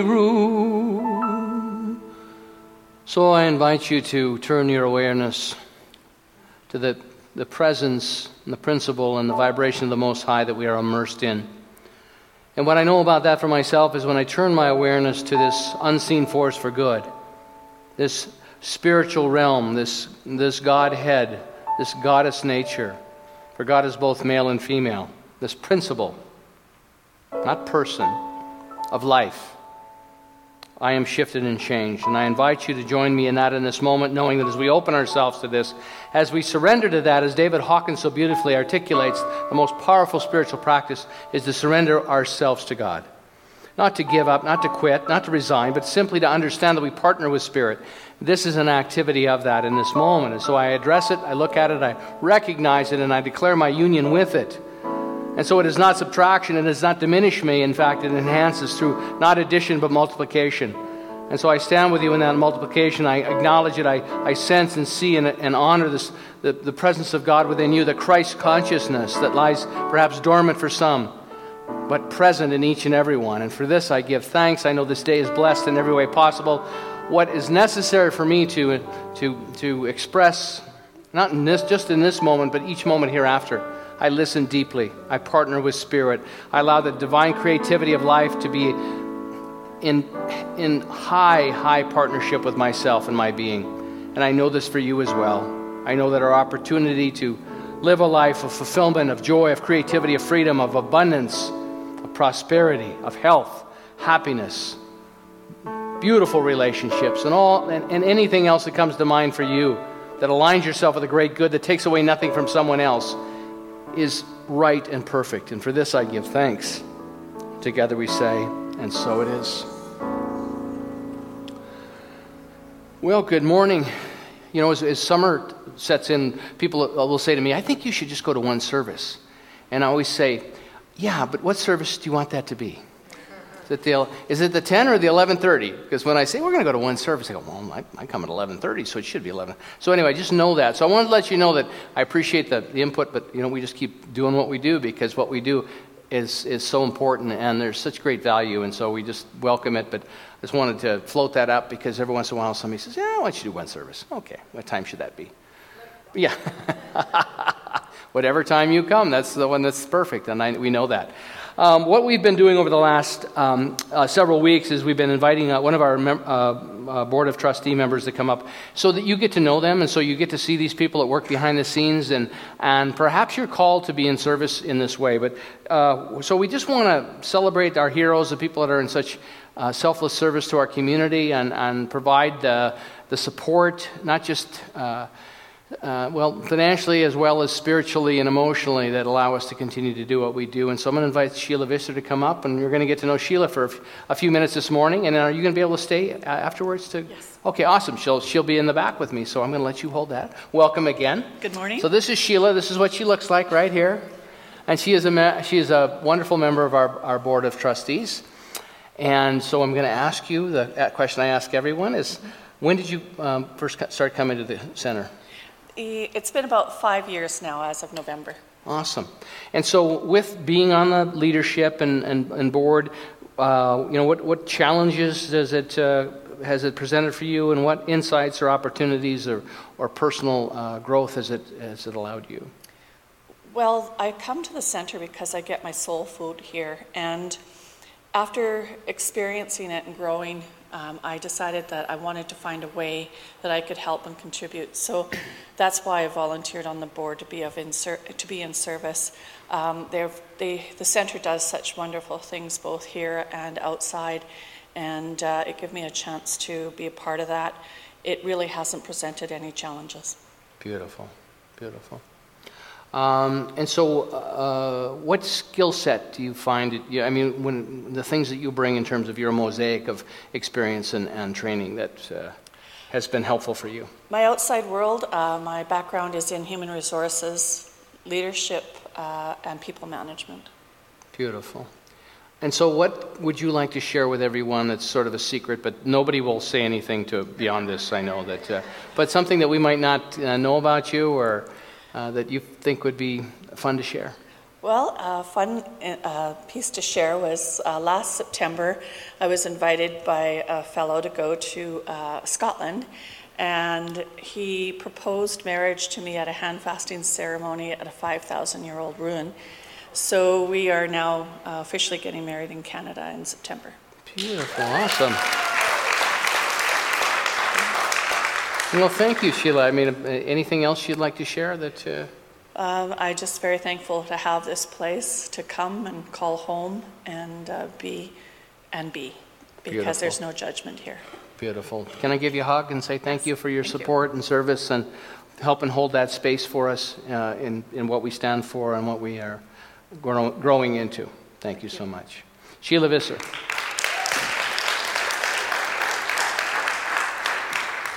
Room. So I invite you to turn your awareness to the, the presence and the principle and the vibration of the Most High that we are immersed in. And what I know about that for myself is when I turn my awareness to this unseen force for good, this spiritual realm, this, this Godhead, this goddess nature, for God is both male and female, this principle not person, of life. I am shifted and changed. And I invite you to join me in that in this moment, knowing that as we open ourselves to this, as we surrender to that, as David Hawkins so beautifully articulates, the most powerful spiritual practice is to surrender ourselves to God. Not to give up, not to quit, not to resign, but simply to understand that we partner with Spirit. This is an activity of that in this moment. And so I address it, I look at it, I recognize it, and I declare my union with it. And so it is not subtraction, it does not diminish me. In fact, it enhances through not addition but multiplication. And so I stand with you in that multiplication. I acknowledge it. I, I sense and see and, and honor this, the, the presence of God within you, the Christ consciousness that lies perhaps dormant for some, but present in each and every one. And for this I give thanks. I know this day is blessed in every way possible. What is necessary for me to, to, to express, not in this, just in this moment, but each moment hereafter I listen deeply. I partner with Spirit. I allow the divine creativity of life to be in, in high, high partnership with myself and my being. And I know this for you as well. I know that our opportunity to live a life of fulfillment, of joy, of creativity, of freedom, of abundance, of prosperity, of health, happiness, beautiful relationships, and, all, and, and anything else that comes to mind for you that aligns yourself with a great good that takes away nothing from someone else is right and perfect. And for this I give thanks. Together we say, and so it is. Well, good morning. You know, as, as, summer sets in, people will say to me, I think you should just go to one service. And I always say, Yeah, but what service do you want that to be? Is it the, is it the 10 or the 11.30? Because when I say we're going to go to one service, I go, well, I, I come at 11.30, so it should be 11. So anyway, just know that. So I wanted to let you know that I appreciate the, the input, but, you know, we just keep doing what we do because what we do is, is so important and there's such great value, and so we just welcome it. But I just wanted to float that up because every once in a while somebody says, yeah, why don't you do one service? Okay, what time should that be? Yeah. Whatever time you come, that's the one that's perfect, and I, we know that. Um, what we've been doing over the last um, uh, several weeks is we've been inviting uh, one of our mem- uh, uh, board of trustee members to come up so that you get to know them and so you get to see these people at work behind the scenes and, and perhaps you're called to be in service in this way. But uh, so we just want to celebrate our heroes, the people that are in such uh, selfless service to our community and, and provide the, the support, not just uh, well, financially as well as spiritually and emotionally that allow us to continue to do what we do. And so I'm going to invite Sheila Visser to come up, and you're going to get to know Sheila for a few minutes this morning. And are you going to be able to stay uh, afterwards? To yes. Okay, awesome. She'll she'll be in the back with me, so I'm going to let you hold that. Welcome again. Good morning. So this is Sheila. This is what she looks like right here, and she is a she is a wonderful member of our our board of trustees. And so I'm going to ask you the question I ask everyone is, when did you um, first start coming to the center? It's been about five years now as of November. Awesome. And so, with being on the leadership and, and, and board, uh, you know, what, what challenges does it, uh, has it presented for you, and what insights or opportunities or, or personal uh, growth has it, has it allowed you? Well, I come to the center because I get my soul food here, and after experiencing it and growing, um, I decided that I wanted to find a way that I could help and contribute. So that's why I volunteered on the board to be of in ser- to be in service. Um, they, the center does such wonderful things both here and outside, and uh, it gave me a chance to be a part of that. It really hasn't presented any challenges. Beautiful, beautiful. Um, and so, uh, what skill set do you find? It, I mean, when the things that you bring in terms of your mosaic of experience and, and training that uh, has been helpful for you? My outside world, uh, my background is in human resources, leadership, uh, and people management. Beautiful. And so, what would you like to share with everyone that's sort of a secret, but nobody will say anything to beyond this, I know that, uh, but something that we might not uh, know about you or uh, that you think would be fun to share? Well, a fun uh, piece to share was uh, last September, I was invited by a fellow to go to uh, Scotland, and he proposed marriage to me at a hand fasting ceremony at a 5,000 year old ruin. So we are now uh, officially getting married in Canada in September. Beautiful, awesome. Well, thank you, Sheila. I mean, uh, anything else you'd like to share that? Uh... Um, I'm just very thankful to have this place to come and call home and uh, be and be because Beautiful. there's no judgment here. Beautiful. Can I give you a hug and say thank you for your thank support you. and service and helping hold that space for us uh, in, in what we stand for and what we are grow, growing into? Thank you so much. Sheila Visser.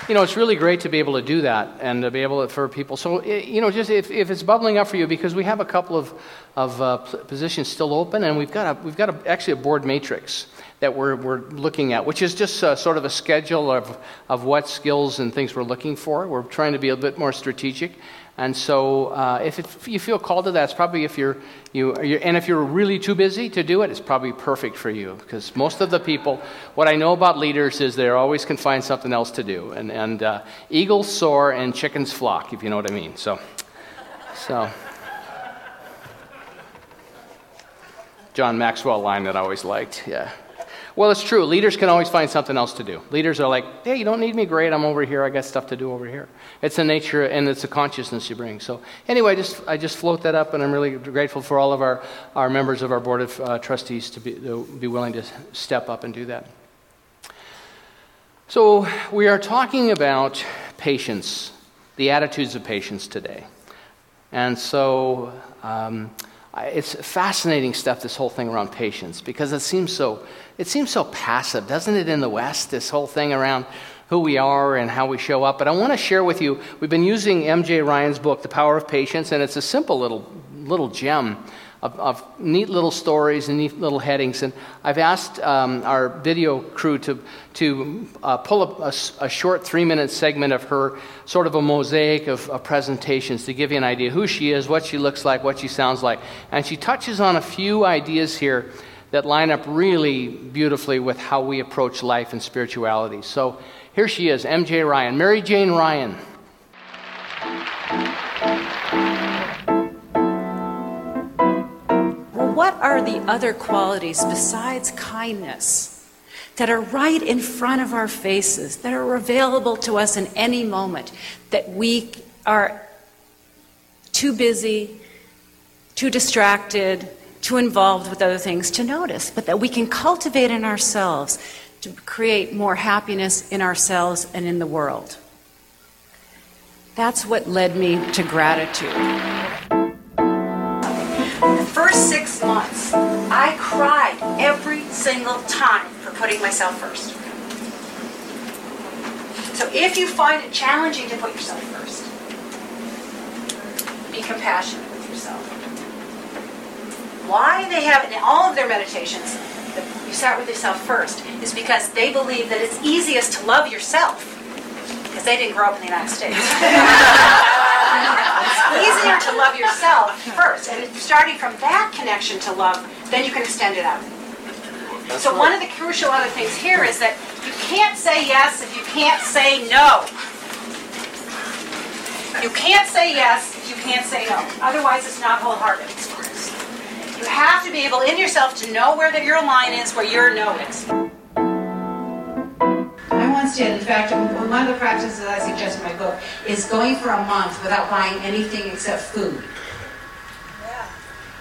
You know, it's really great to be able to do that and to be able to, for people. So, you know, just if, if it's bubbling up for you, because we have a couple of, of uh, positions still open, and we've got, a, we've got a, actually a board matrix that we're, we're looking at, which is just a, sort of a schedule of, of what skills and things we're looking for. We're trying to be a bit more strategic. And so, uh, if, if, you feel called to that, it's probably if you're, you, you're, and if you're really too busy to do it, it's probably perfect for you. Because most of the people, what I know about leaders is they always can find something else to do. And, and uh, eagles soar and chickens flock, if you know what I mean. So, so. John Maxwell line that I always liked, yeah. Well, it's true. Leaders can always find something else to do. Leaders are like, hey, you don't need me. Great. I'm over here. I got stuff to do over here. It's a nature and it's a consciousness you bring. So, anyway, I just, I just float that up, and I'm really grateful for all of our, our members of our board of uh, trustees to be, to be willing to step up and do that. So, we are talking about patience, the attitudes of patience today. And so, um, it's fascinating stuff, this whole thing around patience, because it seems so, it seems so passive, doesn't it, in the West, this whole thing around who we are and how we show up. But I want to share with you, we've been using M.J. Ryan's book, The Power of Patience, and it's a simple little, little gem of, of, neat little stories and neat little headings. And I've asked um, our video crew to, to uh, pull up a, a, short three minute segment of her, sort of a mosaic of, of, presentations to give you an idea who she is, what she looks like, what she sounds like. And she touches on a few ideas here that line up really beautifully with how we approach life and spirituality. So here she is, MJ Ryan, Mary Jane Ryan. Well, what are the other qualities besides kindness that are right in front of our faces, that are available to us in any moment, that we are too busy, too distracted, too involved with other things to notice, but that we can cultivate in ourselves to create more happiness in ourselves and in the world. That's what led me to gratitude The first six months, I cried every single time for putting myself first. So if you find it challenging to put yourself first, be compassionate. Why they have in all of their meditations, you start with yourself first, is because they believe that it's easiest to love yourself because they didn't grow up in the United States. it's easier to love yourself first. And starting from that connection to love, then you can extend it out. That's so right. one of the crucial other things here is that you can't say yes if you can't say no. You can't say yes if you can't say no. Otherwise, it's not wholehearted. You have to be able in yourself to know where the, your line is, where your no is. I once did, in fact, one of the practices that I suggest in my book is going for a month without buying anything except food. Yeah.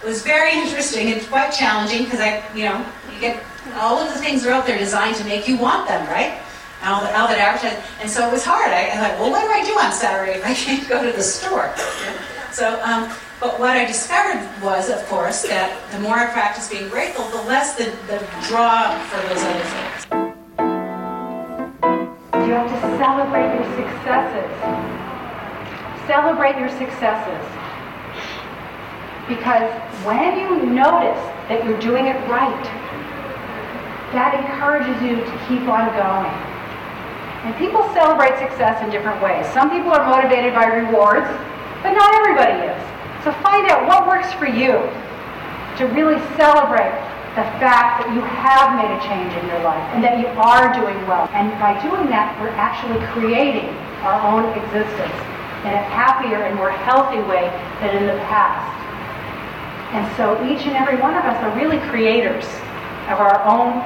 It was very interesting. It's quite challenging because I, you know, you get all of the things are out there designed to make you want them, right? And all, the, all that advertising. And so it was hard. I, I thought, well, what do I do on Saturday if I can't go to the store? So, um, but what I discovered was, of course, that the more I practice being grateful, the less the, the draw for those other things. You have to celebrate your successes. Celebrate your successes. Because when you notice that you're doing it right, that encourages you to keep on going. And people celebrate success in different ways. Some people are motivated by rewards, but not everybody is. So find out what works for you to really celebrate the fact that you have made a change in your life and that you are doing well. And by doing that, we're actually creating our own existence in a happier and more healthy way than in the past. And so each and every one of us are really creators of our own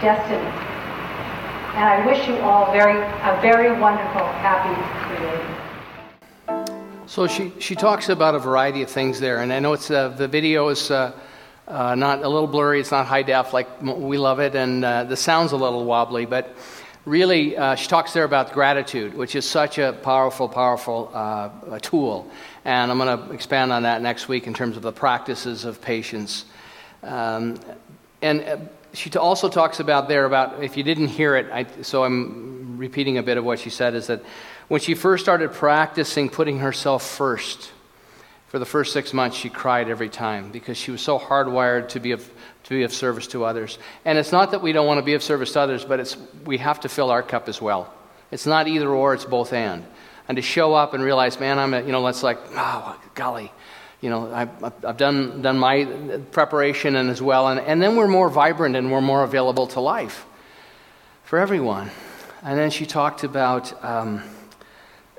destiny. And I wish you all very, a very wonderful, happy creating. So she, she talks about a variety of things there, and I know it's uh, the video is uh, uh, not a little blurry, it's not high def like we love it, and uh, the sound's a little wobbly, but really uh, she talks there about gratitude, which is such a powerful, powerful uh, tool. And I'm going to expand on that next week in terms of the practices of patience. Um, and she also talks about there about if you didn't hear it, I, so I'm repeating a bit of what she said is that when she first started practicing putting herself first, for the first six months, she cried every time because she was so hardwired to be of, to be of service to others. And it's not that we don't want to be of service to others, but it's, we have to fill our cup as well. It's not either or, it's both and. And to show up and realize, man, I'm, a, you know, it's like, oh, golly, you know, I've, I've done, done my preparation and as well. And, and then we're more vibrant and we're more available to life for everyone. And then she talked about um,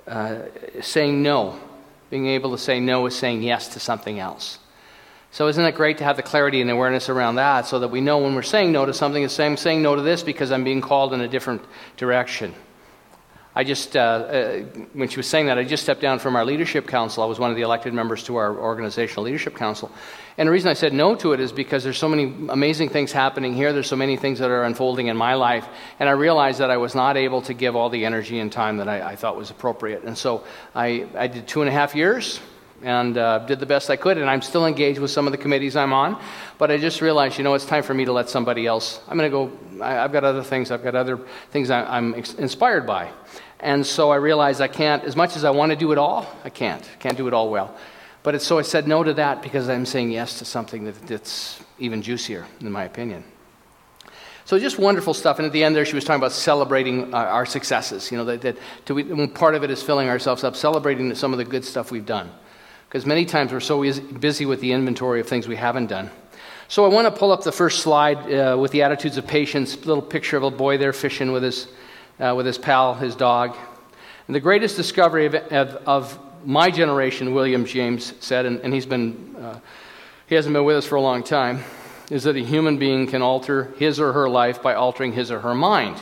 uh, saying no being able to say no is saying yes to something else. So, isn't it great to have the clarity and awareness around that so that we know when we're saying no to something, it's saying, saying no to this because I'm being called in a different direction? I just, uh, uh, when she was saying that, I just stepped down from our leadership council. I was one of the elected members to our organizational leadership council. And the reason I said no to it is because there's so many amazing things happening here. There's so many things that are unfolding in my life. And I realized that I was not able to give all the energy and time that I, I thought was appropriate. And so I, I did two and a half years and uh, did the best I could. And I'm still engaged with some of the committees I'm on. But I just realized, you know, it's time for me to let somebody else. I'm going to go, I, have got other things, I've got other things I, am inspired by. And so I realized I can't, as much as I want to do it all, I can't. Can't do it all well. But so I said no to that because I'm saying yes to something that, that's even juicier, in my opinion. So just wonderful stuff. And at the end there, she was talking about celebrating our, our successes. You know, that, that to, part of it is filling ourselves up, celebrating some of the good stuff we've done. Because many times we're so busy with the inventory of things we haven't done. So I want to pull up the first slide uh, with the attitudes of patience. Little picture of a boy there fishing with his uh, with his pal, his dog. And the greatest discovery of, of, of, my generation, William James said, and, and he's been, uh, he hasn't been with us for a long time, is that a human being can alter his or her life by altering his or her mind.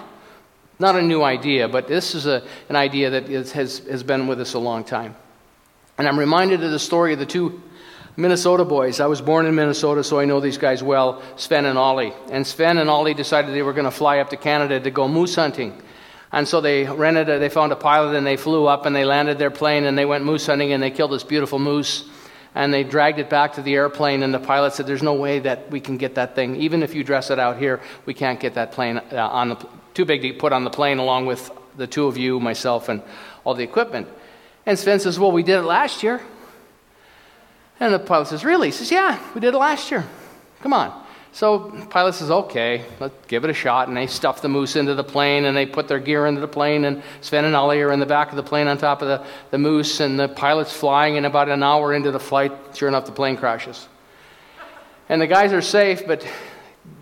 Not a new idea, but this is a, an idea that is, has, has been with us a long time. And I'm reminded of the story of the two Minnesota boys. I was born in Minnesota, so I know these guys well, Sven and Ollie. And Sven and Ollie decided they were going to fly up to Canada to go moose hunting. And so they rented a, they found a pilot and they flew up and they landed their plane and they went moose hunting and they killed this beautiful moose. And they dragged it back to the airplane and the pilot said, There's no way that we can get that thing. Even if you dress it out here, we can't get that plane uh, on the, too big to put on the plane along with the two of you, myself, and all the equipment. And Sven says, Well, we did it last year. And the pilot says, Really? He says, Yeah, we did it last year. Come on. So pilot says, okay, let's give it a shot. And they stuff the moose into the plane and they put their gear into the plane. And Sven and Ollie are in the back of the plane on top of the, the moose. And the pilot's flying. And about an hour into the flight, sure enough, the plane crashes. And the guys are safe, but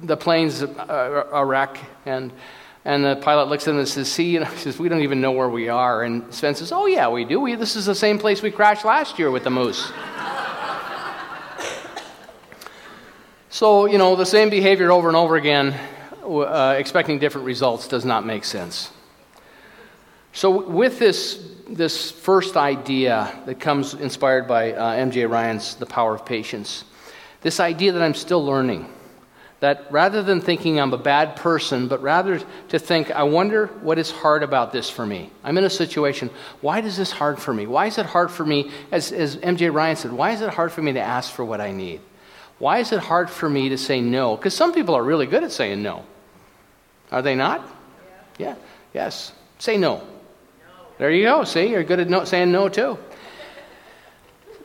the plane's a, a wreck. And, and the pilot looks at them and says, see, know, says, we don't even know where we are. And Sven says, oh, yeah, we do. We, this is the same place we crashed last year with the moose. So, you know, the same behavior over and over again, uh, expecting different results, does not make sense. So, with this, this first idea that comes inspired by uh, M.J. Ryan's The Power of Patience, this idea that I'm still learning, that rather than thinking I'm a bad person, but rather to think, I wonder what is hard about this for me. I'm in a situation, why is this hard for me? Why is it hard for me, as, as MJ Ryan said, why is it hard for me to ask for what I need? Why is it hard for me to say no? Because some people are really good at saying no. Are they not? Yeah. yeah. Yes. Say no. no. There you go. See, you're good at no, saying no too.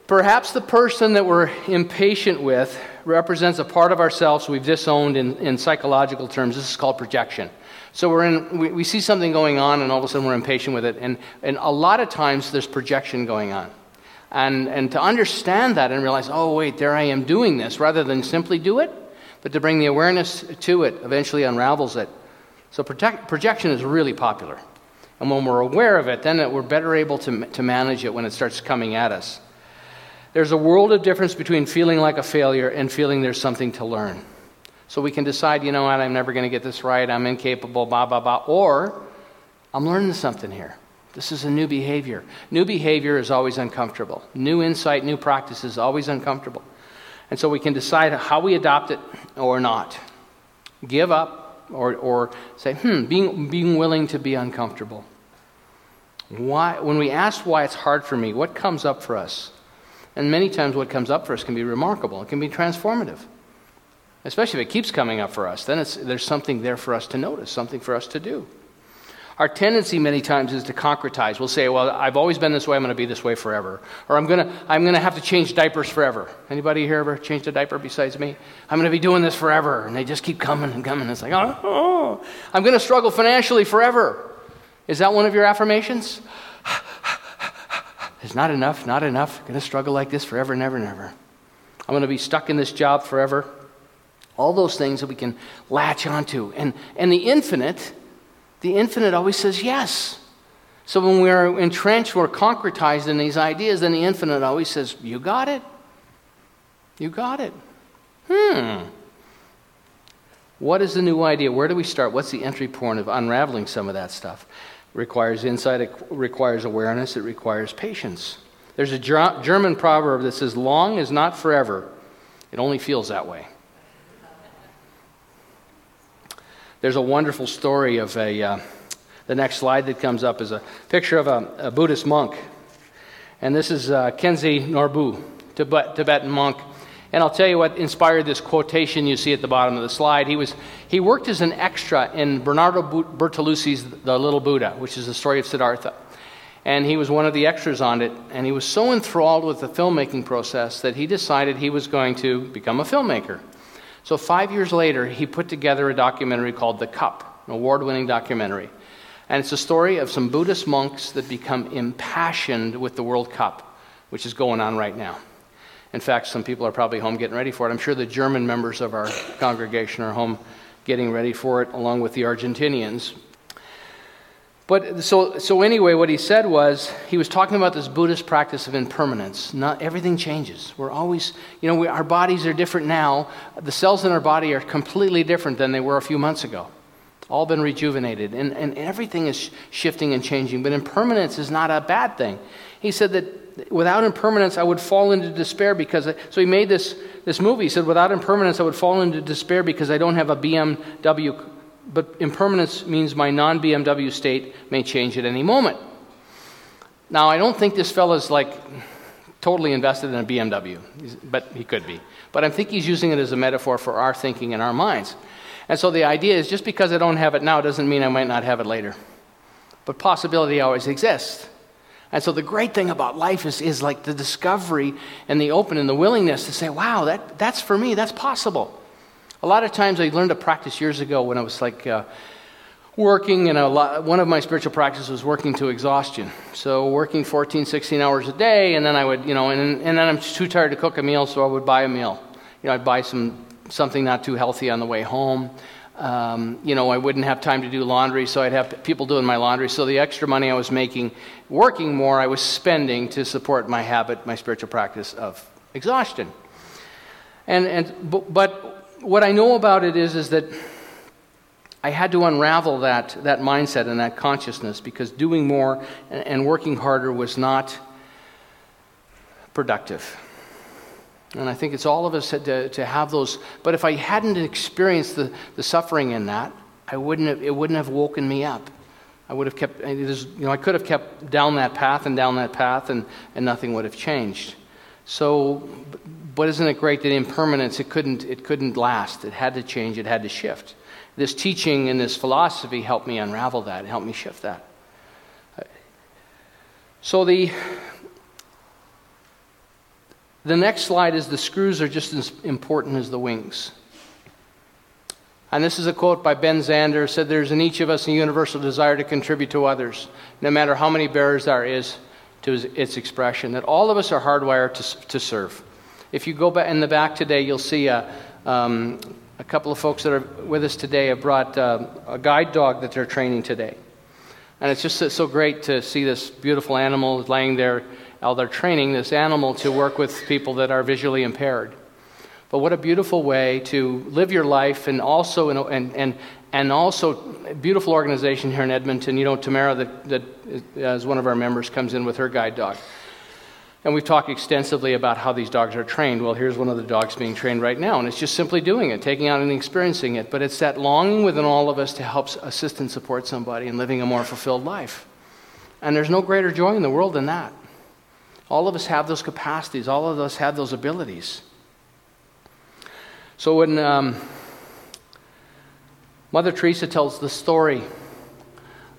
Perhaps the person that we're impatient with represents a part of ourselves we've disowned in, in psychological terms. This is called projection. So we're in, we, we see something going on, and all of a sudden we're impatient with it. And, and a lot of times there's projection going on. And, and to understand that and realize, oh, wait, there I am doing this, rather than simply do it, but to bring the awareness to it eventually unravels it. So protect, projection is really popular. And when we're aware of it, then we're better able to, to manage it when it starts coming at us. There's a world of difference between feeling like a failure and feeling there's something to learn. So we can decide, you know what, I'm never going to get this right, I'm incapable, blah, blah, blah. Or I'm learning something here. This is a new behavior. New behavior is always uncomfortable. New insight, new practice is always uncomfortable. And so we can decide how we adopt it or not. Give up or, or say, hmm, being, being willing to be uncomfortable. Why, when we ask why it's hard for me, what comes up for us? And many times what comes up for us can be remarkable, it can be transformative. Especially if it keeps coming up for us, then there's something there for us to notice, something for us to do. Our tendency many times is to concretize. We'll say, well, I've always been this way, I'm going to be this way forever. Or I'm going to, I'm going to have to change diapers forever. Anybody here ever changed a diaper besides me? I'm going to be doing this forever. And they just keep coming and coming. It's like, oh, oh. I'm going to struggle financially forever. Is that one of your affirmations? It's not enough, not enough. Going to struggle like this forever and ever and ever. I'm going to be stuck in this job forever. All those things that we can latch onto. And, and the infinite the infinite always says yes. So when we're entrenched, we're concretized in these ideas, then the infinite always says, You got it. You got it. Hmm. What is the new idea? Where do we start? What's the entry point of unraveling some of that stuff? It requires insight, it requires awareness, it requires patience. There's a German proverb that says, Long is not forever, it only feels that way. There's a wonderful story of a, uh, the next slide that comes up is a picture of a, a Buddhist monk. And this is uh, Khyentse Norbu, Tibet, Tibetan monk. And I'll tell you what inspired this quotation you see at the bottom of the slide. He, was, he worked as an extra in Bernardo Bertolucci's The Little Buddha, which is the story of Siddhartha. And he was one of the extras on it. And he was so enthralled with the filmmaking process that he decided he was going to become a filmmaker. So, five years later, he put together a documentary called The Cup, an award winning documentary. And it's a story of some Buddhist monks that become impassioned with the World Cup, which is going on right now. In fact, some people are probably home getting ready for it. I'm sure the German members of our congregation are home getting ready for it, along with the Argentinians. But so, so anyway, what he said was he was talking about this Buddhist practice of impermanence. Not everything changes. We're always, you know, we, our bodies are different now. The cells in our body are completely different than they were a few months ago. All been rejuvenated, and, and everything is shifting and changing. But impermanence is not a bad thing. He said that without impermanence, I would fall into despair because. I, so he made this this movie. He said, without impermanence, I would fall into despair because I don't have a BMW but impermanence means my non BMW state may change at any moment. Now, I don't think this fellow's like totally invested in a BMW, but he could be. But I think he's using it as a metaphor for our thinking and our minds. And so the idea is just because I don't have it now doesn't mean I might not have it later. But possibility always exists. And so the great thing about life is, is like the discovery and the open and the willingness to say, wow, that, that's for me, that's possible. A lot of times I learned to practice years ago when I was like uh, working, and one of my spiritual practices was working to exhaustion. So working 14, 16 hours a day, and then I would, you know, and, and then I'm too tired to cook a meal, so I would buy a meal. You know, I'd buy some something not too healthy on the way home. Um, you know, I wouldn't have time to do laundry, so I'd have people doing my laundry. So the extra money I was making working more, I was spending to support my habit, my spiritual practice of exhaustion. And, and but what I know about it is, is that I had to unravel that, that mindset and that consciousness because doing more and, working harder was not productive. And I think it's all of us to, to have those. But if I hadn't experienced the, the suffering in that, I wouldn't have, it wouldn't have woken me up. I would have kept, you know, I could have kept down that path and down that path, and, and nothing would have changed. So, but isn't it great that impermanence, it couldn't, it couldn't last. It had to change, it had to shift. This teaching and this philosophy helped me unravel that, helped me shift that. So the, the next slide is the screws are just as important as the wings. And this is a quote by Ben Zander said there's in each of us a universal desire to contribute to others, no matter how many bearers there is to its expression, that all of us are hardwired to, to serve. If you go back in the back today, you'll see a, um, a couple of folks that are with us today have brought uh, a guide dog that they're training today. And it's just so great to see this beautiful animal laying there while they're training this animal to work with people that are visually impaired. But what a beautiful way to live your life and also, and, and, and also beautiful organization here in Edmonton. You know, Tamara, that, that is one of our members, comes in with her guide dog. And we've talked extensively about how these dogs are trained. Well, here's one of the dogs being trained right now, and it's just simply doing it, taking out and experiencing it. But it's that longing within all of us to help assist and support somebody in living a more fulfilled life. And there's no greater joy in the world than that. All of us have those capacities, all of us have those abilities. So when um, Mother Teresa tells the story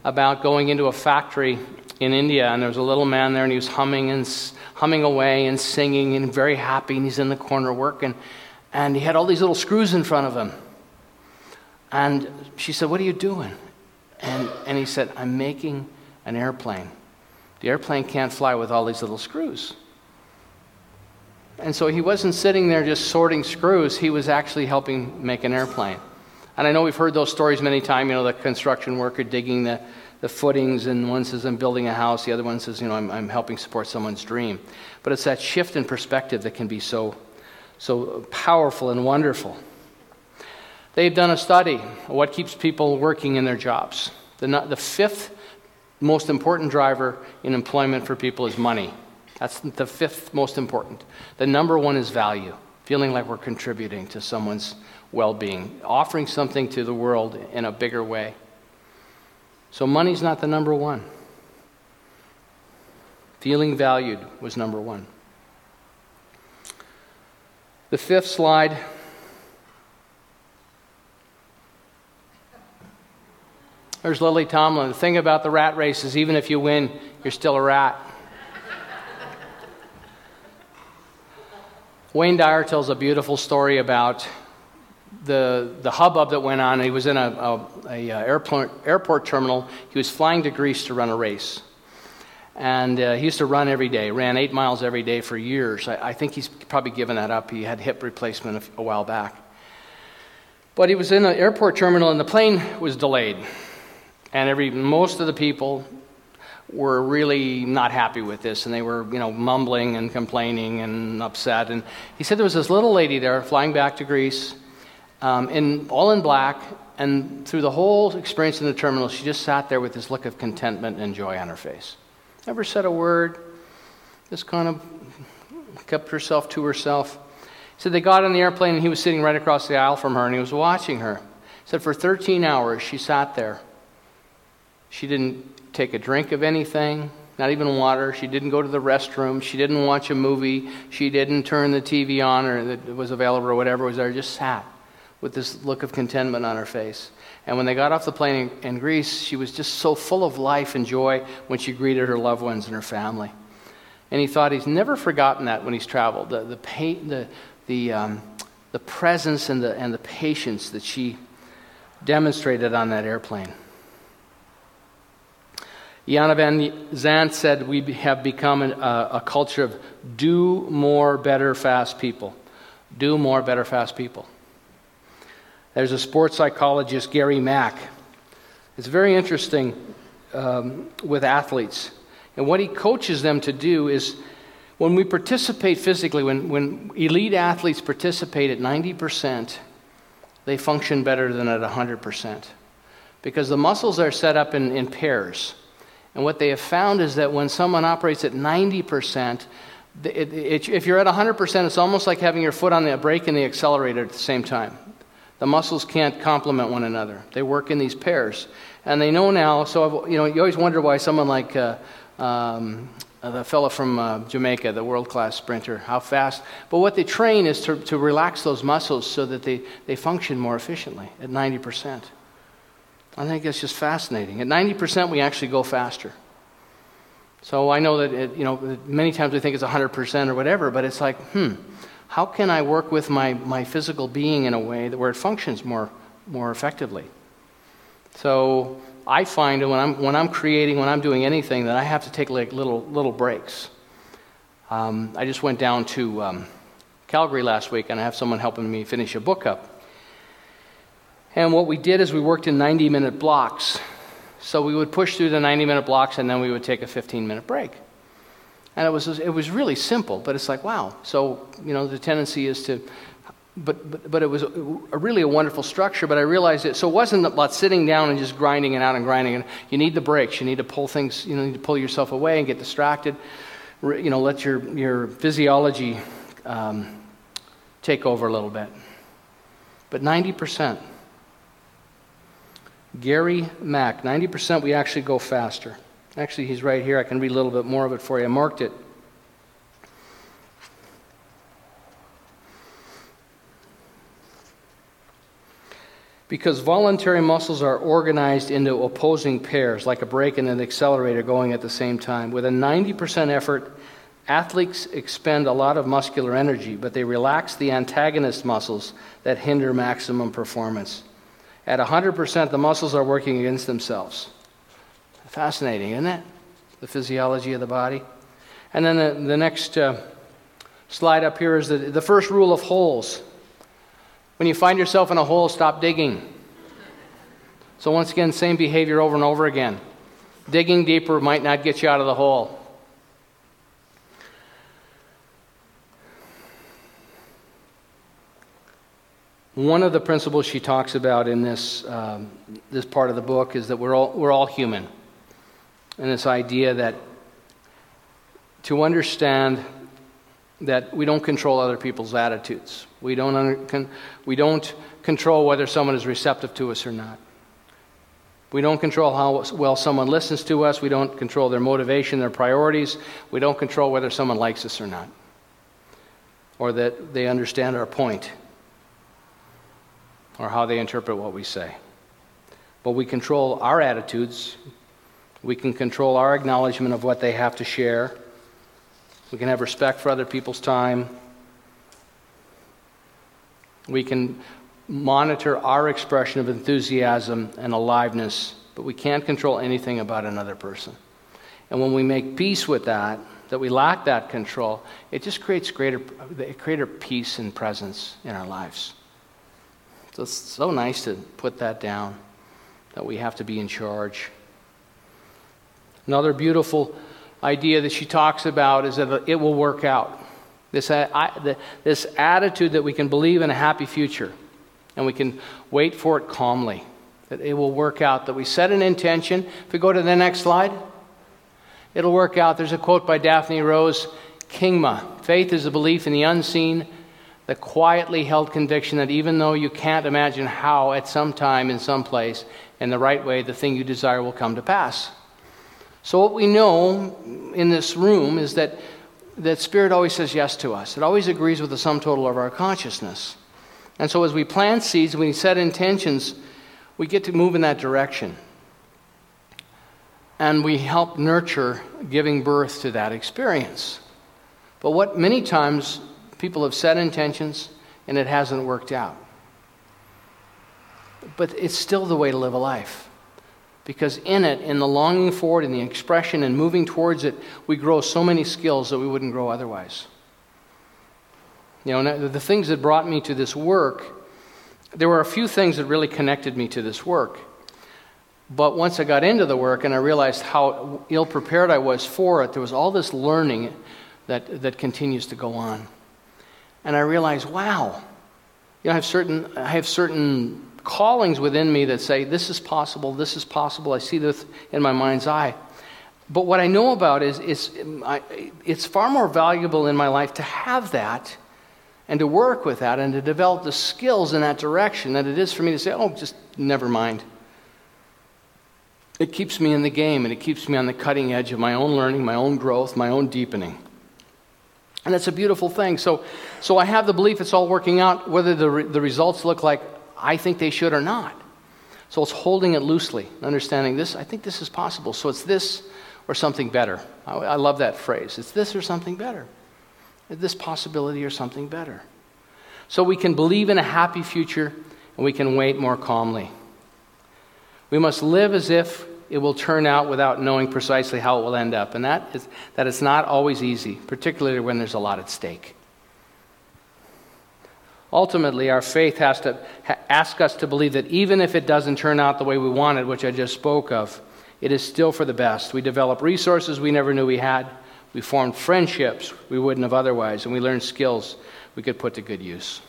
about going into a factory in India, and there was a little man there, and he was humming and humming away and singing and very happy, and he's in the corner working, and he had all these little screws in front of him. And she said, "What are you doing?" And and he said, "I'm making an airplane. The airplane can't fly with all these little screws." And so he wasn't sitting there just sorting screws, he was actually helping make an airplane. And I know we've heard those stories many times, you know, the construction worker digging the, the footings, and one says, I'm building a house, the other one says, you know, I'm, I'm helping support someone's dream. But it's that shift in perspective that can be so, so powerful and wonderful. They've done a study what keeps people working in their jobs. The, the fifth most important driver in employment for people is money. That's the fifth most important. The number one is value, feeling like we're contributing to someone's well being, offering something to the world in a bigger way. So, money's not the number one. Feeling valued was number one. The fifth slide. There's Lily Tomlin. The thing about the rat race is even if you win, you're still a rat. Wayne Dyer tells a beautiful story about the, the hubbub that went on. He was in a, a, a uh, airport, airport terminal. He was flying to Greece to run a race. And uh, he used to run every day, ran eight miles every day for years. I, I think he's probably given that up. He had hip replacement a, a while back. But he was in an airport terminal and the plane was delayed. And every, most of the people were really not happy with this and they were you know mumbling and complaining and upset and he said there was this little lady there flying back to greece um, in, all in black and through the whole experience in the terminal she just sat there with this look of contentment and joy on her face never said a word just kind of kept herself to herself he said they got on the airplane and he was sitting right across the aisle from her and he was watching her he said for 13 hours she sat there she didn't take a drink of anything, not even water. She didn't go to the restroom. She didn't watch a movie. She didn't turn the TV on or that was available or whatever was there. Just sat with this look of contentment on her face. And when they got off the plane in, in Greece, she was just so full of life and joy when she greeted her loved ones and her family. And he thought he's never forgotten that when he's traveled the, the, the, the, um, the presence and the, and the patience that she demonstrated on that airplane. Iyanla Van Vanzant said, We have become a, a culture of do more, better, fast people. Do more, better, fast people. There's a sports psychologist, Gary Mack. It's very interesting um, with athletes. And what he coaches them to do is when we participate physically, when, when elite athletes participate at 90%, they function better than at 100%. Because the muscles are set up in, in pairs. And what they have found is that when someone operates at 90%, it, it, if you're at 100%, it's almost like having your foot on the brake and the accelerator at the same time. The muscles can't complement one another. They work in these pairs. And they know now, so you know, you always wonder why someone like uh, um, the fellow from uh, Jamaica, the world class sprinter, how fast. But what they train is to, to relax those muscles so that they, they function more efficiently at 90%. I think it's just fascinating. At 90%, we actually go faster. So I know that, it, you know, many times we think it's 100% or whatever, but it's like, hmm, how can I work with my, my physical being in a way that where it functions more, more effectively? So I find when I'm, when I'm creating, when I'm doing anything, that I have to take like little, little breaks. Um, I just went down to um, Calgary last week and I have someone helping me finish a book up. And what we did is we worked in 90 minute blocks. So we would push through the 90 minute blocks and then we would take a 15 minute break. And it was, it was really simple, but it's like, wow. So, you know, the tendency is to, but, but, but it was a, a really a wonderful structure, but I realized it. So it wasn't about sitting down and just grinding it out and grinding it. You need the breaks. You need to pull things, you know, need to pull yourself away and get distracted. You know, let your, your physiology um, take over a little bit. But 90%. Gary Mack, 90% we actually go faster. Actually, he's right here. I can read a little bit more of it for you. I marked it. Because voluntary muscles are organized into opposing pairs, like a brake and an accelerator going at the same time. With a 90% effort, athletes expend a lot of muscular energy, but they relax the antagonist muscles that hinder maximum performance. At 100%, the muscles are working against themselves. Fascinating, isn't it? The physiology of the body. And then the, the next uh, slide up here is the, the first rule of holes. When you find yourself in a hole, stop digging. So, once again, same behavior over and over again. Digging deeper might not get you out of the hole. One of the principles she talks about in this, um, this part of the book is that we're all, we're all human. And this idea that to understand that we don't control other people's attitudes, we don't, under, con, we don't control whether someone is receptive to us or not. We don't control how well someone listens to us. We don't control their motivation, their priorities. We don't control whether someone likes us or not, or that they understand our point or how they interpret what we say. But we control our attitudes. We can control our acknowledgement of what they have to share. We can have respect for other people's time. We can monitor our expression of enthusiasm and aliveness, but we can't control anything about another person. And when we make peace with that, that we lack that control, it just creates greater, greater peace and presence in our lives. So it's so nice to put that down, that we have to be in charge. Another beautiful idea that she talks about is that it will work out. This, this attitude that we can believe in a happy future and we can wait for it calmly, that it will work out, that we set an intention. If we go to the next slide, it'll work out. There's a quote by Daphne Rose Kingma Faith is a belief in the unseen the quietly held conviction that even though you can't imagine how, at some time, in some place, in the right way, the thing you desire will come to pass. So, what we know in this room is that, that Spirit always says yes to us, it always agrees with the sum total of our consciousness. And so, as we plant seeds, we set intentions, we get to move in that direction. And we help nurture giving birth to that experience. But what many times People have set intentions and it hasn't worked out. But it's still the way to live a life. Because in it, in the longing for it, in the expression and moving towards it, we grow so many skills that we wouldn't grow otherwise. You know, the things that brought me to this work, there were a few things that really connected me to this work. But once I got into the work and I realized how ill prepared I was for it, there was all this learning that, that continues to go on. And I realized, wow, You know, I have certain, I have certain callings within me that say, this is possible, this is possible. I see this in my mind's eye. But what I know about is, is um, I, it's far more valuable in my life to have that and to work with that and to develop the skills in that direction than it is for me to say, oh, just never mind. It keeps me in the game and it keeps me on the cutting edge of my own learning, my own growth, my own deepening. And it's a beautiful thing. So, so I have the belief it's all working out, whether the, re- the results look like I think they should or not. So it's holding it loosely, understanding this, I think this is possible. So it's this or something better. I, I love that phrase. It's this or something better. It's This possibility or something better. So we can believe in a happy future and we can wait more calmly. We must live as if it will turn out without knowing precisely how it will end up. And that is that it's not always easy, particularly when there's a lot at stake. Ultimately, our faith has to ha- ask us to believe that even if it doesn't turn out the way we wanted, which I just spoke of, it is still for the best. We develop resources we never knew we had. We form friendships we wouldn't have otherwise, and we learn skills we could put to good use.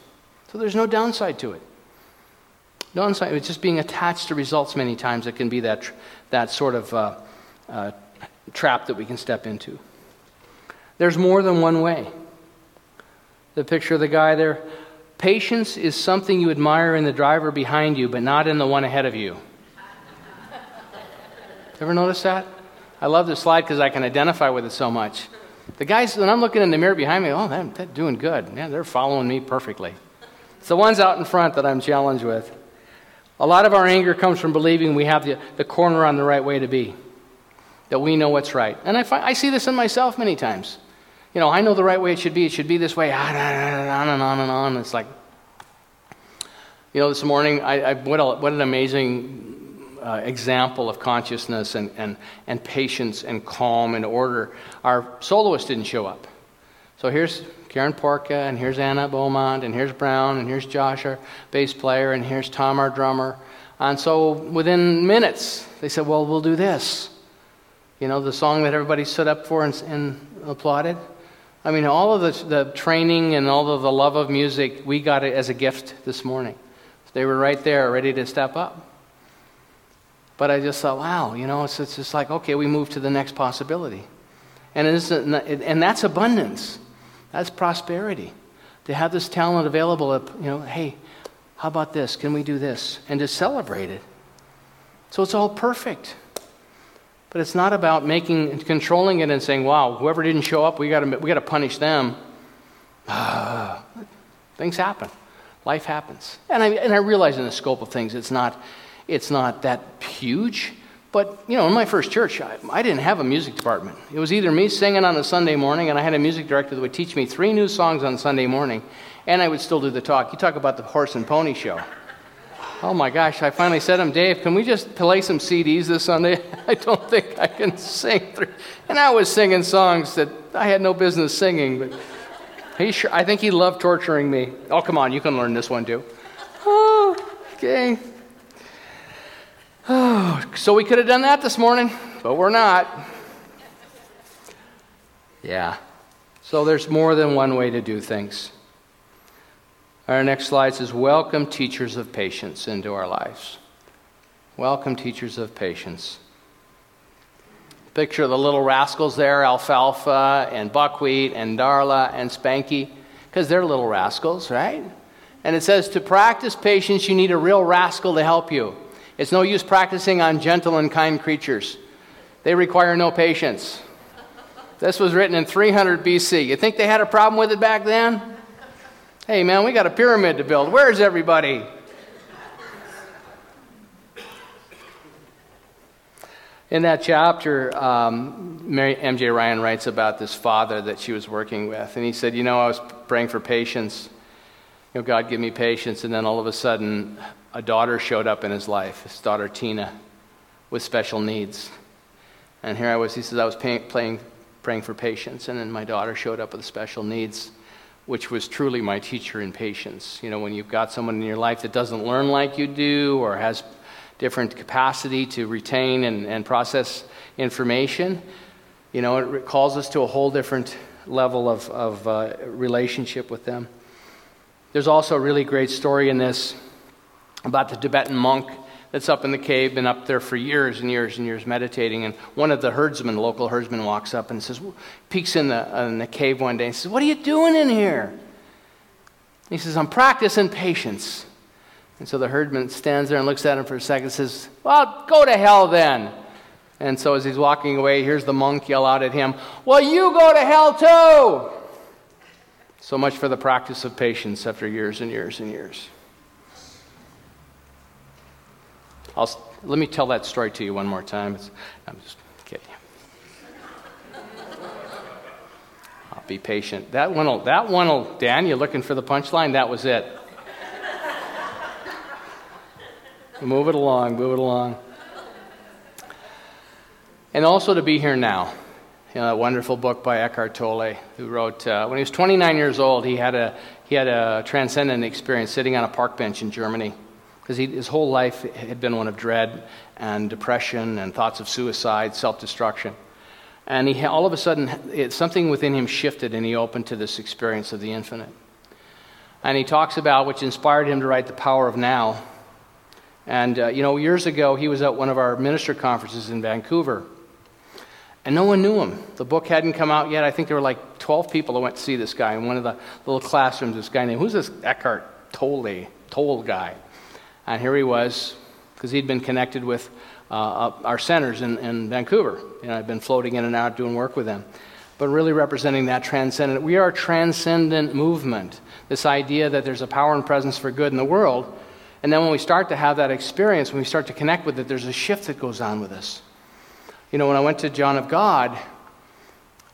So there's no downside to it. Downside, it's just being attached to results many times. It can be that, that sort of uh, uh, trap that we can step into. There's more than one way. The picture of the guy there patience is something you admire in the driver behind you, but not in the one ahead of you. Ever notice that? I love this slide because I can identify with it so much. The guys, when I'm looking in the mirror behind me, oh, they're, doing good. Yeah, they're following me perfectly. It's the ones out in front that I'm challenged with. A lot of our anger comes from believing we have the, the corner on the right way to be, that we know what's right. And I, find, I see this in myself many times. You know, I know the right way it should be. It should be this way, on and on and on. It's like, you know, this morning, I, I what, a, what an amazing uh, example of consciousness and, and, and patience and calm and order. Our soloist didn't show up. So here's Karen Porka, and here's Anna Beaumont, and here's Brown, and here's Josh, our bass player, and here's Tom, our drummer. And so within minutes, they said, Well, we'll do this. You know, the song that everybody stood up for and, and applauded. I mean, all of the, the training and all of the love of music, we got it as a gift this morning. They were right there, ready to step up. But I just thought, wow, you know, it's, it's just like, okay, we move to the next possibility. And, and that's abundance. That's prosperity. To have this talent available, you know, hey, how about this? Can we do this? And to celebrate it. So it's all perfect. But it's not about making, controlling it and saying, wow, whoever didn't show up, we got to we got to punish them. Uh, things happen. Life happens. And I, and I realize in the scope of things, it's not, it's not that huge. But, you know, in my first church, I, I, didn't have a music department. It was either me singing on a Sunday morning, and I had a music director that would teach me three new songs on Sunday morning, and I would still do the talk. You talk about the horse and pony show. Oh my gosh, I finally said to him, Dave, can we just play some CDs this Sunday? I don't think I can sing. Three. And I was singing songs that I had no business singing, but he sure, I think he loved torturing me. Oh, come on, you can learn this one too. Oh, okay. Oh, so we could have done that this morning, but we're not. Yeah. So there's more than one way to do things. Our next slide says, Welcome, teachers of patience, into our lives. Welcome, teachers of patience. Picture the little rascals there Alfalfa and Buckwheat and Darla and Spanky, because they're little rascals, right? And it says, To practice patience, you need a real rascal to help you. It's no use practicing on gentle and kind creatures, they require no patience. This was written in 300 BC. You think they had a problem with it back then? Hey, man, we got a pyramid to build. Where's everybody? In that chapter, um, Mary, MJ Ryan writes about this father that she was working with. And he said, You know, I was praying for patience. You know, God, give me patience. And then all of a sudden, a daughter showed up in his life, his daughter Tina, with special needs. And here I was, he says, I was playing, praying for patience, and then my daughter showed up with special needs, which was truly my teacher in patience. You know, when you've got someone in your life that doesn't learn like you do or has different capacity to retain and, and process information, you know, it calls us to a whole different level of, of uh, relationship with them. There's also a really great story in this about the Tibetan monk that's up in the cave, been up there for years and years and years meditating. And one of the herdsmen, local herdsmen, walks up and says, peeks in the, uh, in the cave one day and says, What are you doing in here? He says, I'm practicing patience. And so the herdsman stands there and looks at him for a second and says, Well, go to hell then. And so as he's walking away, here's the monk yell out at him, Well, you go to hell too. So much for the practice of patience after years and years and years. I'll, let me tell that story to you one more time. It's, I'm just kidding. I'll be patient. That one will, that one will, Dan, you looking for the punchline? That was it. move it along, move it along. And also to be here now. You know, that wonderful book by Eckhart Tolle, who wrote, uh, when he was 29 years old, he had, a, he had a transcendent experience sitting on a park bench in Germany. Because his whole life had been one of dread and depression and thoughts of suicide, self destruction. And he, all of a sudden, it, something within him shifted and he opened to this experience of the infinite. And he talks about, which inspired him to write The Power of Now. And, uh, you know, years ago, he was at one of our minister conferences in Vancouver. And no one knew him. The book hadn't come out yet. I think there were like 12 people that went to see this guy in one of the little classrooms. This guy named, who's this Eckhart Tolle, Tolle guy? And here he was, because he'd been connected with uh, our centers in, in Vancouver. You know, I've been floating in and out doing work with them. But really representing that transcendent. We are a transcendent movement. This idea that there's a power and presence for good in the world. And then when we start to have that experience, when we start to connect with it, there's a shift that goes on with us. You know, when I went to John of God,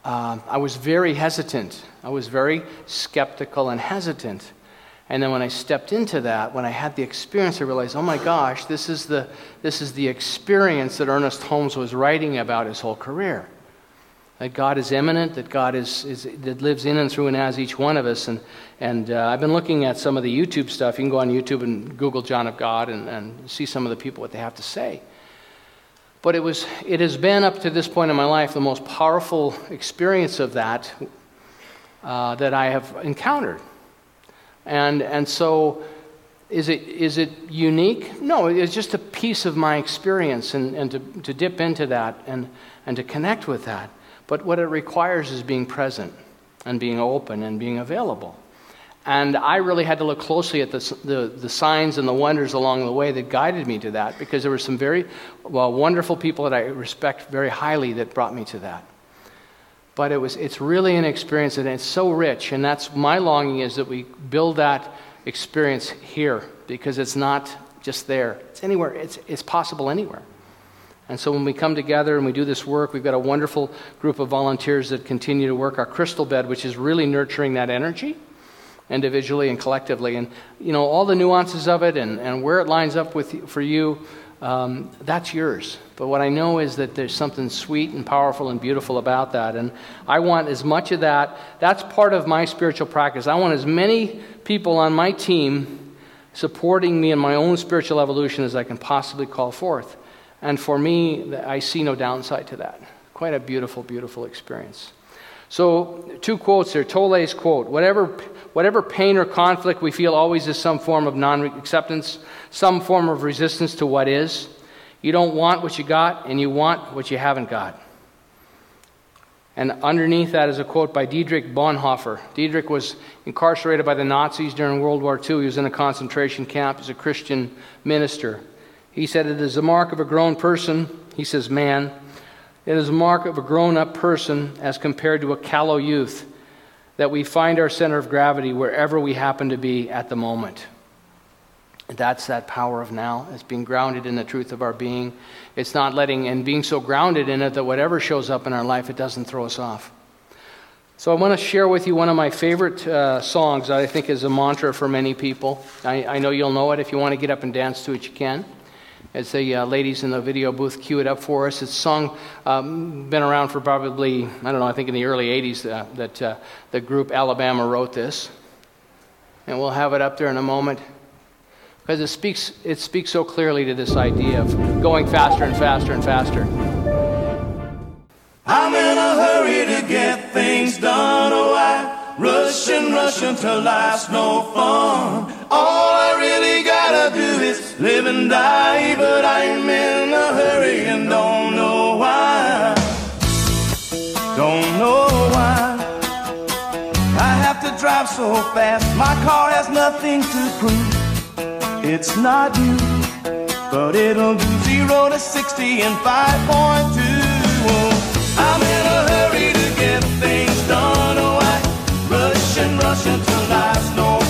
uh, I was very hesitant. I was very skeptical and hesitant. And then when I stepped into that, when I had the experience, I realized, oh my gosh, this is the, this is the experience that Ernest Holmes was writing about his whole career. That God is immanent, that God is, is that lives in and through and as each one of us. And, and uh, I've been looking at some of the YouTube stuff. You can go on YouTube and Google John of God and, and see some of the people, what they have to say. But it, was, it has been up to this point in my life the most powerful experience of that uh, that I have encountered. And, and so, is it, is it unique? No, it's just a piece of my experience and, and to, to dip into that and, and to connect with that. But what it requires is being present and being open and being available. And I really had to look closely at the, the, the, signs and the wonders along the way that guided me to that because there were some very well, wonderful people that I respect very highly that brought me to that. But it was, it's really an experience and it's so rich. And that's my longing is that we build that experience here because it's not just there. It's anywhere, it's, it's possible anywhere. And so when we come together and we do this work, we've got a wonderful group of volunteers that continue to work our crystal bed, which is really nurturing that energy individually and collectively. And, you know, all the nuances of it and, and where it lines up with, for you, um, that's yours. But what I know is that there's something sweet and powerful and beautiful about that. And I want as much of that. That's part of my spiritual practice. I want as many people on my team supporting me in my own spiritual evolution as I can possibly call forth. And for me, I see no downside to that. Quite a beautiful, beautiful experience. So, two quotes here. Tolle's quote Whatever, whatever pain or conflict we feel always is some form of non acceptance, some form of resistance to what is. You don't want what you got, and you want what you haven't got. And underneath that is a quote by Dietrich Bonhoeffer. Dietrich was incarcerated by the Nazis during World War II. He was in a concentration camp as a Christian minister. He said, It is the mark of a grown person, he says, man, it is a mark of a grown up person as compared to a callow youth that we find our center of gravity wherever we happen to be at the moment. That's that power of now. It's being grounded in the truth of our being. It's not letting, and being so grounded in it that whatever shows up in our life, it doesn't throw us off. So I want to share with you one of my favorite uh, songs that I think is a mantra for many people. I, I know you'll know it. If you want to get up and dance to it, you can as the uh, ladies in the video booth cue it up for us. It's sung, um, been around for probably, I don't know, I think in the early 80s uh, that uh, the group Alabama wrote this. And we'll have it up there in a moment because it speaks, it speaks so clearly to this idea of going faster and faster and faster. I'm in a hurry to get things done, oh, I rushing, rushing till life's no fun. Really do is live and die, but I'm in a hurry and don't know why. Don't know why. I have to drive so fast, my car has nothing to prove. It's not you, but it'll do zero to 60 in 5.2. I'm in a hurry to get things done. Oh, I rush and rush until life's no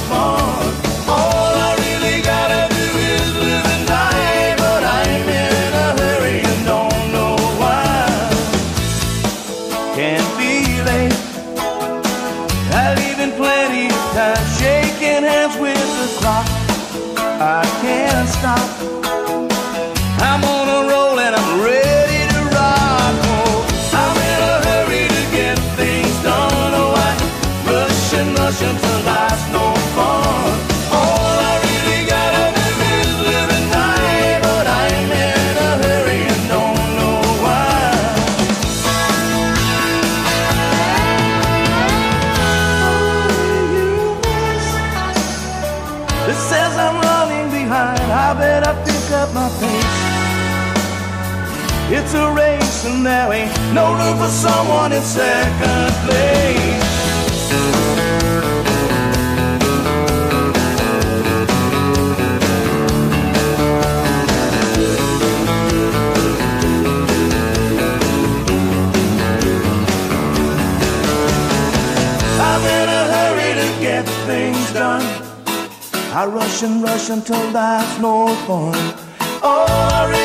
It's a race and there ain't no room for someone in second place. I'm in a hurry to get things done. I rush and rush until life's no fun. Oh, All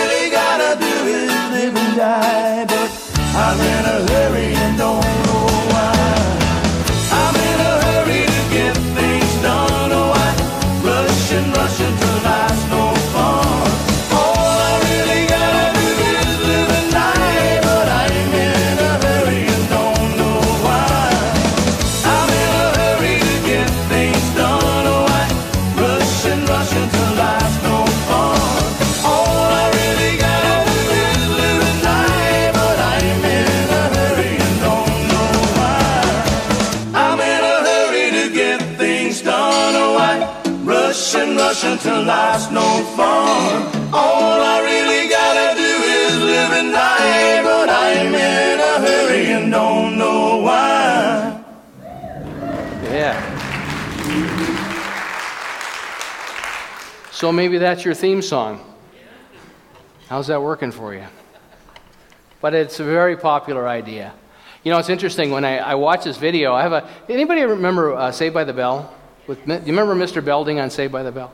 live and die, but I'm in a hurry and don't but I'm in a hurry and don't know why. Yeah. So maybe that's your theme song. How's that working for you? But it's a very popular idea. You know, it's interesting when I, I watch this video. I have a. Anybody remember uh, Saved by the Bell? With, do you remember Mr. Belding on Saved by the Bell?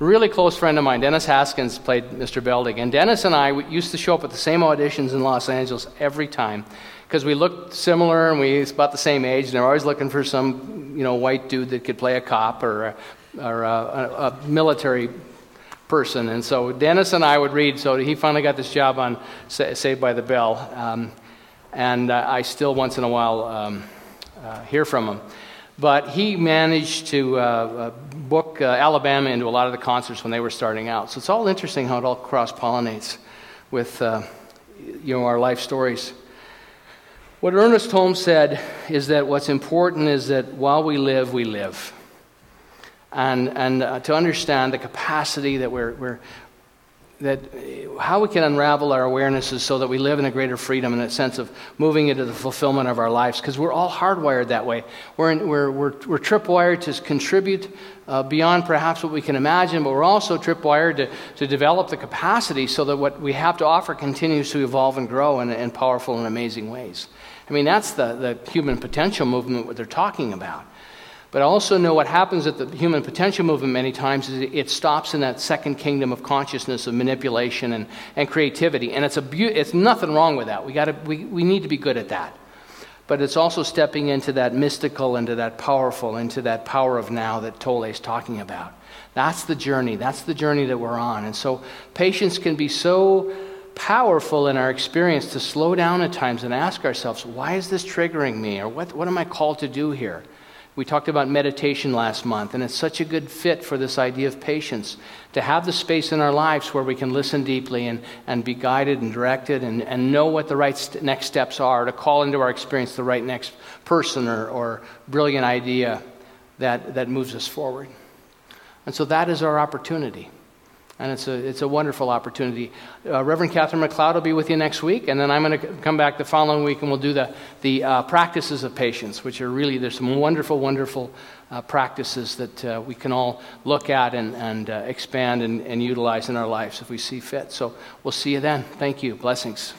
Really close friend of mine, Dennis Haskins, played Mr. Belding. And Dennis and I used to show up at the same auditions in Los Angeles every time because we looked similar and we was about the same age. And they're always looking for some, you know, white dude that could play a cop or a, or a, a, a military person. And so Dennis and I would read. So he finally got this job on Sa- Saved by the Bell. Um, and uh, I still once in a while um, uh, hear from him. But he managed to uh, uh, book uh, Alabama into a lot of the concerts when they were starting out. So it's all interesting how it all cross pollinates with uh, you know, our life stories. What Ernest Holmes said is that what's important is that while we live, we live. And, and uh, to understand the capacity that we're, we're, that how we can unravel our awarenesses so that we live in a greater freedom in a sense of moving into the fulfillment of our lives because we're all hardwired that way. We're, in, we're, we're, we're tripwired to contribute uh, beyond perhaps what we can imagine but we're also tripwired to, to develop the capacity so that what we have to offer continues to evolve and grow in, in powerful and amazing ways. I mean that's the, the human potential movement what they're talking about but I also know what happens at the human potential movement many times is it stops in that second kingdom of consciousness of manipulation and, and creativity. And it's, a be- it's nothing wrong with that. We, gotta, we, we need to be good at that. But it's also stepping into that mystical, into that powerful, into that power of now that Tolle is talking about. That's the journey. That's the journey that we're on. And so patience can be so powerful in our experience to slow down at times and ask ourselves, why is this triggering me? Or what, what am I called to do here? We talked about meditation last month, and it's such a good fit for this idea of patience to have the space in our lives where we can listen deeply and, and be guided and directed and, and know what the right st- next steps are, to call into our experience the right next person or, or brilliant idea that, that moves us forward. And so that is our opportunity. And it's a, it's a wonderful opportunity. Uh, Reverend Catherine McLeod will be with you next week, and then I'm going to come back the following week and we'll do the, the uh, practices of patience, which are really, there's some wonderful, wonderful uh, practices that uh, we can all look at and, and uh, expand and, and utilize in our lives if we see fit. So we'll see you then. Thank you. Blessings.